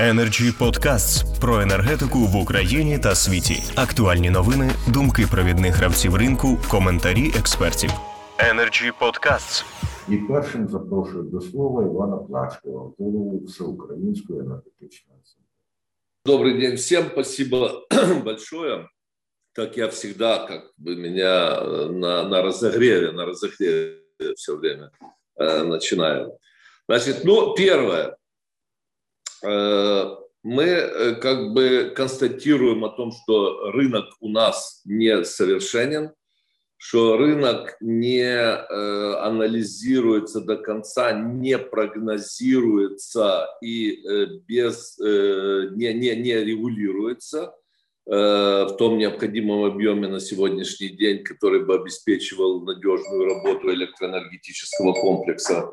Energy Podcasts про енергетику в Україні та світі. Актуальні новини, думки провідних гравців ринку, коментарі експертів. Energy Podcasts. І першим запрошую до слова Івана Плачкова, голову Всеукраїнської енергетичної асамблеї. Добрый день всем, спасибо большое. Как я всегда, как бы меня э, на, на разогреве, на разогреве все время э, начинаю. Значит, ну, первое. Э, мы э, как бы констатируем о том, что рынок у нас не совершенен, что рынок не э, анализируется до конца, не прогнозируется и без, не, не, не регулируется в том необходимом объеме на сегодняшний день, который бы обеспечивал надежную работу электроэнергетического комплекса.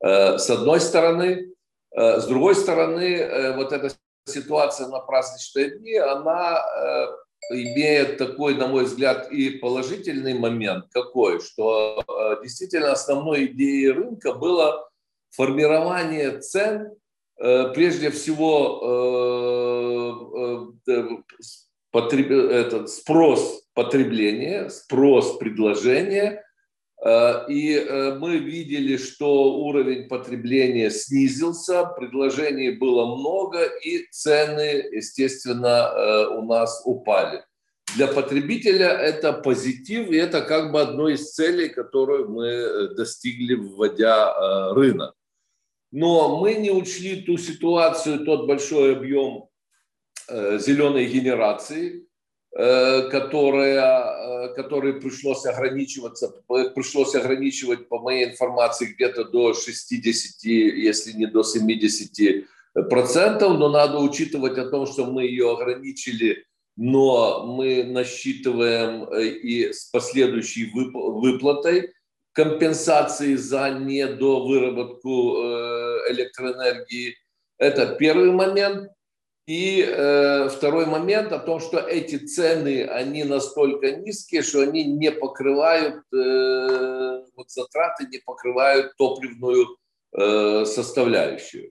С одной стороны, с другой стороны, э, вот эта ситуация на праздничные дни, она э, имеет такой, на мой взгляд, и положительный момент какой, что действительно основной идеей рынка было формирование цен, прежде всего спрос потребления, спрос предложения – Э, и э, мы видели, что уровень потребления снизился, предложений было много, и цены, естественно, э, у нас упали. Для потребителя это позитив, и это как бы одно из целей, которую мы достигли, вводя рынок. Но мы не учли ту ситуацию, тот большой объем зеленой генерации, Э, которая, э, который пришлось ограничиваться, пришлось ограничивать, по моей информации, где-то до 60, если не до 70 процентов, но надо учитывать о том, что мы ее ограничили, но мы насчитываем э, и с последующей выплатой компенсации за недовыработку электроэнергии. Это первый момент. И э, второй момент о том, что эти цены, они настолько низкие, что они не покрывают, э, вот затраты не покрывают топливную э, составляющую.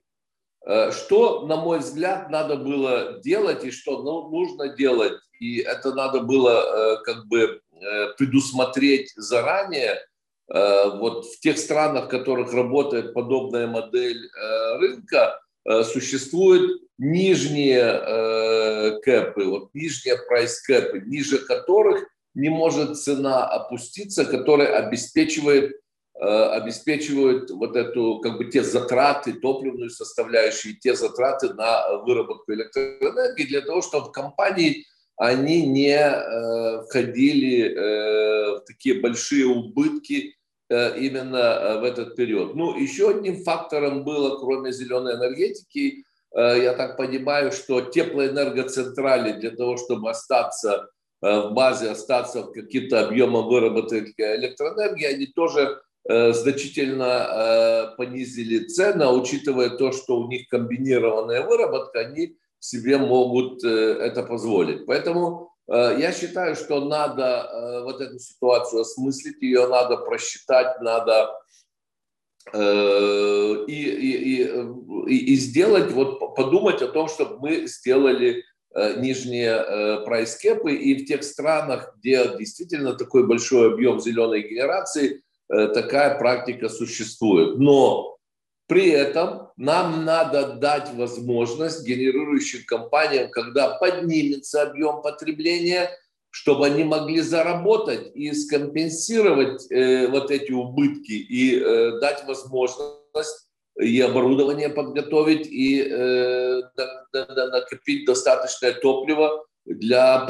Э, что, на мой взгляд, надо было делать и что ну, нужно делать, и это надо было э, как бы э, предусмотреть заранее, э, вот в тех странах, в которых работает подобная модель э, рынка, существуют нижние э, кэпы, вот нижние прайс-кэпы, ниже которых не может цена опуститься, которая обеспечивает э, обеспечивают вот эту, как бы те затраты, топливную составляющую, те затраты на выработку электроэнергии для того, чтобы компании они не э, входили э, в такие большие убытки Э, именно э, в этот период. Ну, еще одним фактором было, кроме зеленой энергетики, э, я так понимаю, что теплоэнергоцентрали для того, чтобы остаться в базе, остаться в каким-то объемом выработки электроэнергии, они тоже значительно понизили цены, а учитывая то, что у них комбинированная выработка, они себе могут это позволить. Поэтому Э, я считаю, что надо э, вот эту ситуацию осмыслить, ее надо просчитать, надо э, и, и, и, и сделать, вот подумать о том, чтобы мы сделали нижние прайскепы, и в тех странах, где действительно такой большой объем зеленой генерации, такая практика существует. Но при этом нам надо дать возможность генерирующим компаниям, когда поднимется объем потребления, чтобы они могли заработать и скомпенсировать э, вот эти убытки и э, дать возможность и оборудование подготовить, и э, накопить достаточное топливо для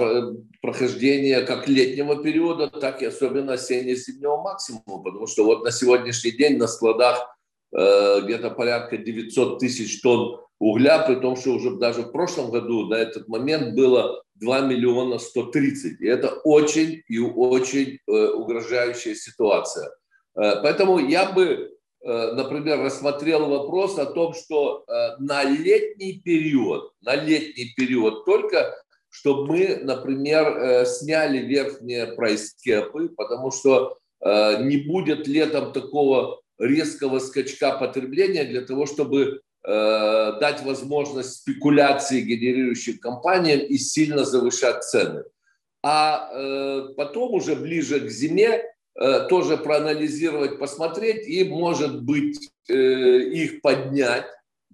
прохождения как летнего периода, так и особенно осенне-зимнего максимума. Потому что вот на сегодняшний день на складах Э, где-то порядка 900 тысяч тонн угля, при том, что уже даже в прошлом году на этот момент было 2 миллиона 130. И это очень и очень э, угрожающая ситуация. Э, поэтому я бы, например, рассмотрел вопрос о том, что на летний период, на летний период только, чтобы мы, например, сняли верхние прайскепы, потому что не будет летом такого резкого скачка потребления для того, чтобы дать возможность спекуляции генерирующим компаниям и сильно завышать цены. А потом уже ближе к зиме тоже проанализировать, посмотреть и, может быть, их поднять,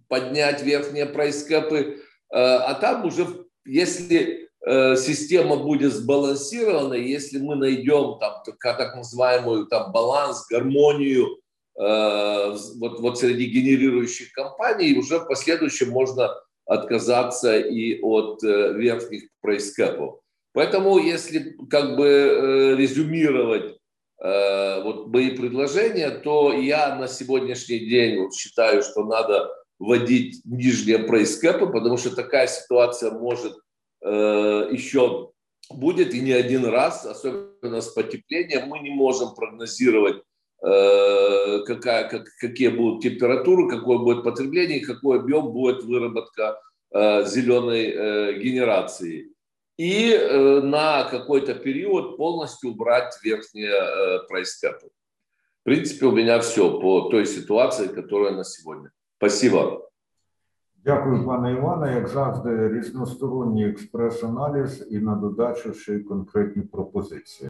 поднять верхние прайскэпы, а там уже, если система будет сбалансирована, если мы найдем там так называемую там баланс, гармонию вот, вот среди генерирующих компаний, уже в последующем можно отказаться и от верхних прайскэпов. Поэтому, если как бы резюмировать вот мои предложения, то я на сегодняшний день вот считаю, что надо вводить нижние прайскэпы, потому что такая ситуация может э, еще будет и не один раз, особенно с потеплением. Мы не можем прогнозировать, э, какая, как, какие будут температуры, какое будет потребление, какой объем будет выработка э, зеленой э, генерации. И э, на какой-то период полностью убрать верхние э, прайскэпы. В принципе, у меня все по той ситуации, которая на сегодня. Спасибо. Дякую, пане Іване. Як завжди, різносторонній експрес-аналіз і на додачу ще й конкретні пропозиції.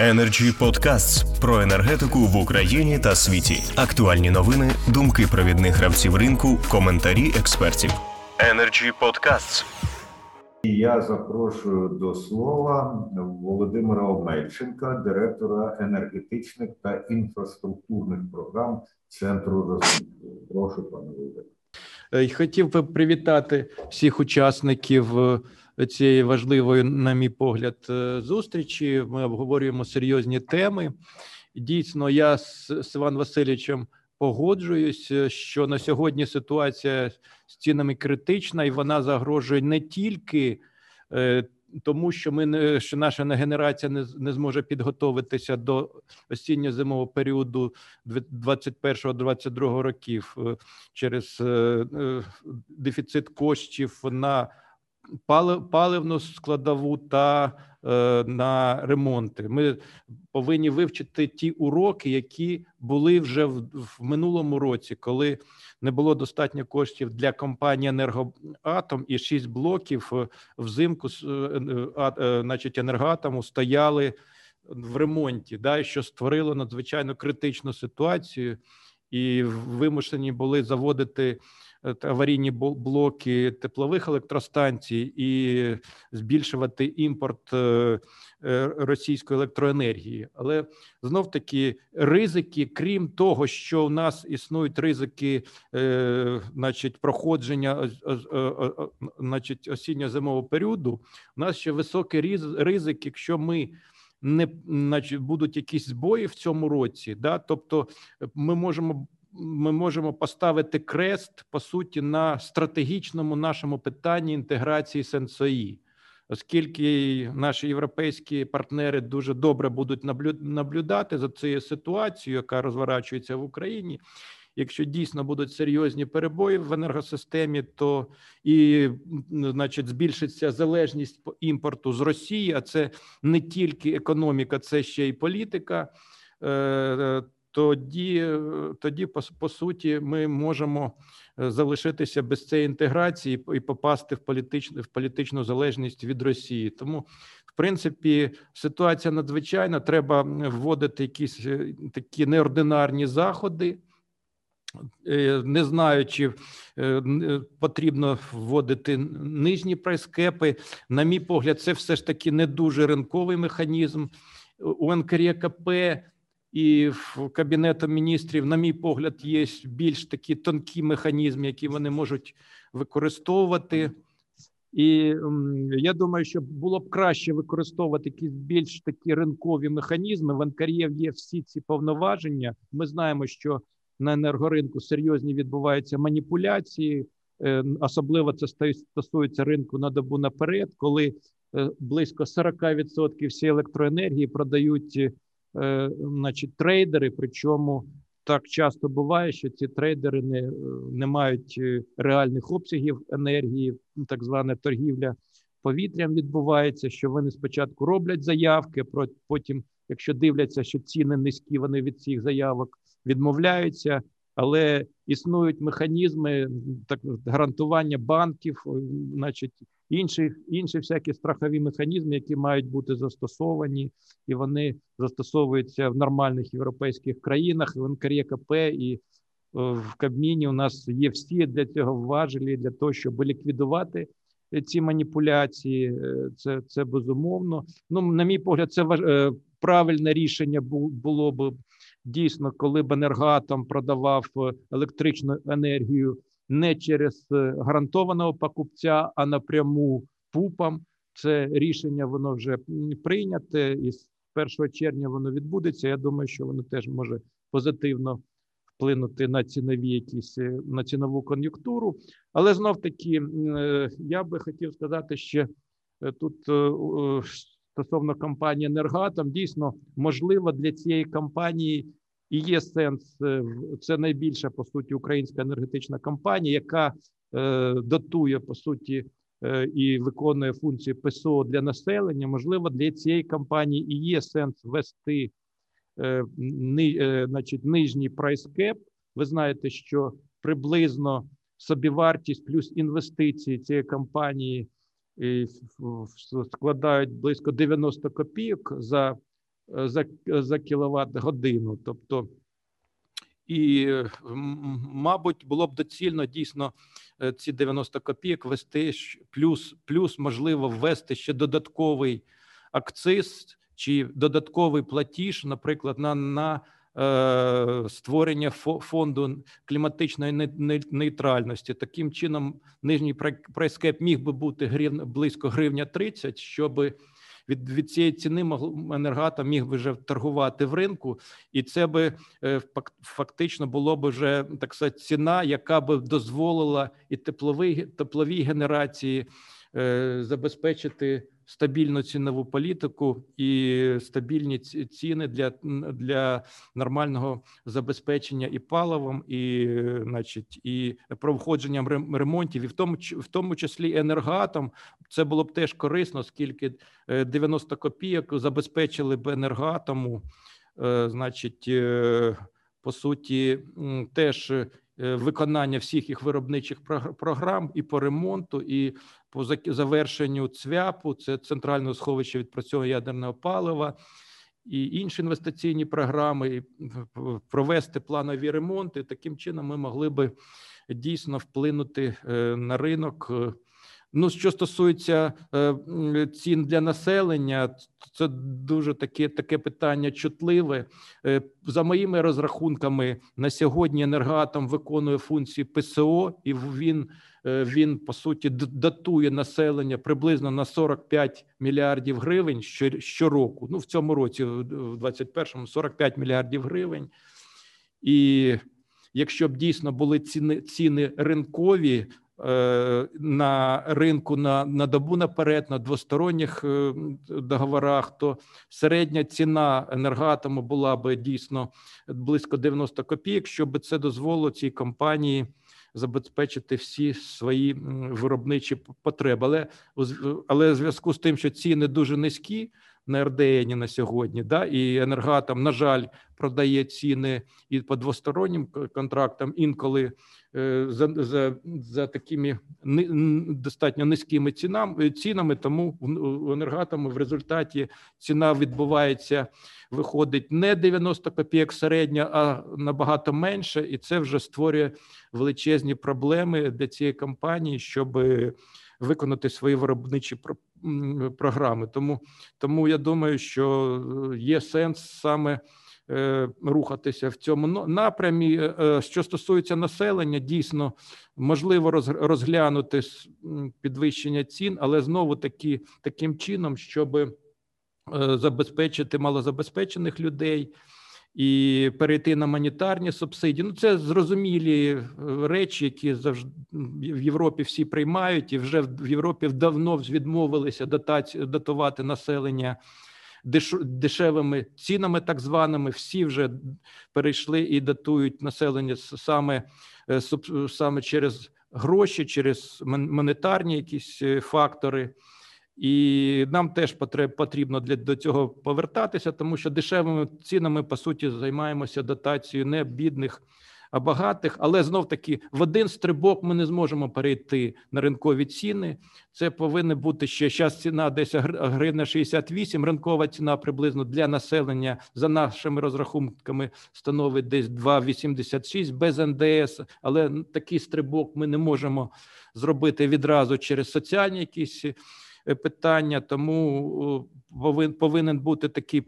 Energy Podcasts про енергетику в Україні та світі. Актуальні новини, думки провідних гравців ринку, коментарі експертів. Energy Podcasts. І я запрошую до слова Володимира Омельченка, директора енергетичних та інфраструктурних програм Центру розвитку. Прошу, пане Володимире. Хотів би привітати всіх учасників цієї важливої, на мій погляд, е, зустрічі. Ми обговорюємо серйозні теми. Дійсно, я з Іваном Васильовичем погоджуюсь, що на сьогодні ситуація з цінами критична, і вона загрожує не тільки е, тому, що ми не що наша генерація не не зможе підготуватися до осінньо-зимового періоду 21-22 років е, через дефіцит коштів на паливну складову та е, на ремонти. Ми повинні вивчити ті уроки, які були вже в, в минулому році, коли не було достатньо коштів для компанії енергоатом і шість блоків е, взимку е, значить, енергоатому стояли в ремонті, да, що створило надзвичайно критичну ситуацію, і вимушені були заводити аварійні блоки теплових електростанцій і збільшувати імпорт російської електроенергії. Але знов таки ризики, крім того, що у нас існують ризики, значить, проходження значить, осінньо-зимового періоду, у нас ще високий ризик, якщо ми не значить, будуть якісь збої в цьому році, да, тобто ми можемо. Ми можемо поставити крест по суті на стратегічному нашому питанні інтеграції сенсої, оскільки наші європейські партнери дуже добре будуть наблюдати за цією ситуацією, яка розворачується в Україні, Якщо дійсно будуть серйозні перебої в енергосистемі, то і значить збільшиться залежність по імпорту з Росії, а це не тільки економіка, це ще й політика. Тоді, тоді по, по суті, ми можемо е, залишитися без цієї інтеграції і попасти в політичну в політичну залежність від Росії. Тому, в принципі, ситуація надзвичайна. Треба вводити якісь е, такі неординарні заходи. Е, не знаю, чи потрібно вводити нижні прайскепи. На мій погляд, це все ж таки не дуже ринковий механізм. У НКРКП і в Кабінету міністрів, на мій погляд, є більш такі тонкі механізми, які вони можуть використовувати. І я думаю, що було б краще використовувати якісь більш такі ринкові механізми. В НКРЄВ є всі ці повноваження. Ми знаємо, що на енергоринку серйозні відбуваються маніпуляції, е, особливо це стосується ринку на добу наперед, коли е, близько 40% всієї електроенергії продають, е, значить, трейдери. Причому так часто буває, що ці трейдери не, не мають реальних обсягів енергії, так звана торгівля. Повітрям відбувається, що вони спочатку роблять заявки, потім, якщо дивляться, що ціни низькі, вони від цих заявок відмовляються, але існують механізми так гарантування банків, значить інші інші всякі страхові механізми, які мають бути застосовані, і вони застосовуються в нормальних європейських країнах. В НКРЄКП і в Кабміні у нас є всі для цього важелі для того, щоб ліквідувати. Ці маніпуляції, е, це це безумовно. Ну, на мій погляд, це важ... Е, правильне рішення було б дійсно, коли б енергоатом продавав е, електричну енергію не через е, гарантованого покупця, а напряму ПУПам. Це рішення воно вже прийняте, і з 1 червня воно відбудеться. Я думаю, що воно теж може позитивно вплинути на цінові якісь е, на цінову кон'юнктуру. Але знов таки я би хотів сказати, що тут стосовно компанії «Енергоатом», дійсно можливо для цієї компанії і є сенс. Е, це найбільша по суті українська енергетична компанія, яка е, дотує по суті е, і виконує функції ПСО для населення. Можливо, для цієї компанії і є сенс ввести ни, значить, нижній прайс-кеп. Ви знаєте, що приблизно собівартість плюс інвестиції цієї компанії складають близько 90 копійок за за за кіловат годину. Тобто, і, мабуть, було б доцільно дійсно е, ці 90 копійок ввести, плюс, плюс можливо ввести ще додатковий акциз чи додатковий платіж, наприклад, на на е, створення фонду кліматичної нейтральності. Таким чином, нижній прайскеп міг би бути грив, близько гривня 30, щоби від від цієї ціни енергата міг би вже торгувати в ринку, і це би е, фактично було б вже так сказати, ціна, яка би дозволила і тепловій тепловій генерації е, забезпечити стабільну цінову політику і стабільні ціни для для нормального забезпечення і паливом, і значить, і проходженням ремонтів, і в тому в тому числі енергоатом. Це було б теж корисно, оскільки 90 е, копійок забезпечили б енергоатому, е, значить, е, по суті, теж. Виконання всіх їх виробничих програм і по ремонту, і по завершенню ЦВЯПу, це центральне сховище відпрацьовування ядерного палива. І інші інвестиційні програми, і провести планові ремонти. Таким чином, ми могли би дійсно вплинути на ринок. Ну, що стосується цін для населення, це дуже таке таке питання чутливе. За моїми розрахунками, на сьогодні енергоатом виконує функції ПСО, і він Е, він по суті датує населення приблизно на 45 мільярдів гривень щороку. Ну в цьому році, в 21-му 45 мільярдів гривень. І якщо б дійсно були ціни ціни ринкові е, на ринку на на добу наперед, на двосторонніх е, договорах, то середня ціна енергоатому була би дійсно близько 90 копійок, щоб це дозволило цій компанії забезпечити всі свої виробничі потреби. Але але в зв'язку з тим, що ціни дуже низькі на РДН на сьогодні, да і енергатом, на жаль, продає ціни і по двостороннім контрактам інколи е, за за, за такими достатньо низькими цінами цінами. Тому в енергатами в результаті ціна відбувається, виходить не 90 копійок середня, а набагато менше, і це вже створює величезні проблеми для цієї компанії, щоб виконати свої виробничі програми. Тому, Тому я думаю, що є сенс саме. Е, рухатися в цьому напрямі. Е, е, що стосується населення, дійсно можливо розглянути підвищення цін, але знову таки таким чином, щоб забезпечити малозабезпечених людей. І перейти на монетарні субсидії. Ну це зрозумілі речі, які завжди в Європі всі приймають, і вже в Європі давно відмовилися датати, датувати населення дешевими цінами, так званими, всі вже перейшли і датують населення саме е, саме через гроші, через монетарні якісь е, фактори. І нам теж потрібно для до цього повертатися, тому що дешевими цінами по суті займаємося дотацією не бідних а багатих, але знов таки в один стрибок ми не зможемо перейти на ринкові ціни. Це повинна бути ще зараз ціна десь гривня 68, Ринкова ціна приблизно для населення за нашими розрахунками становить десь 2,86 без НДС. Але такий стрибок ми не можемо зробити відразу через соціальні якісь. Е, питання, тому повинен бути такий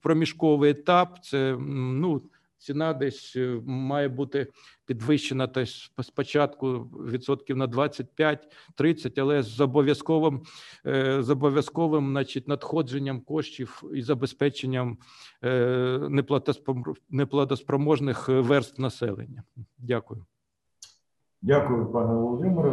проміжковий етап. Це ну ціна десь е, має бути підвищена десь спочатку відсотків на 25-30, але з обов'язковим е, з обов'язковим значить, надходженням коштів і забезпеченням неплатоспроможних верств населення. Дякую. Дякую, пане Володимире.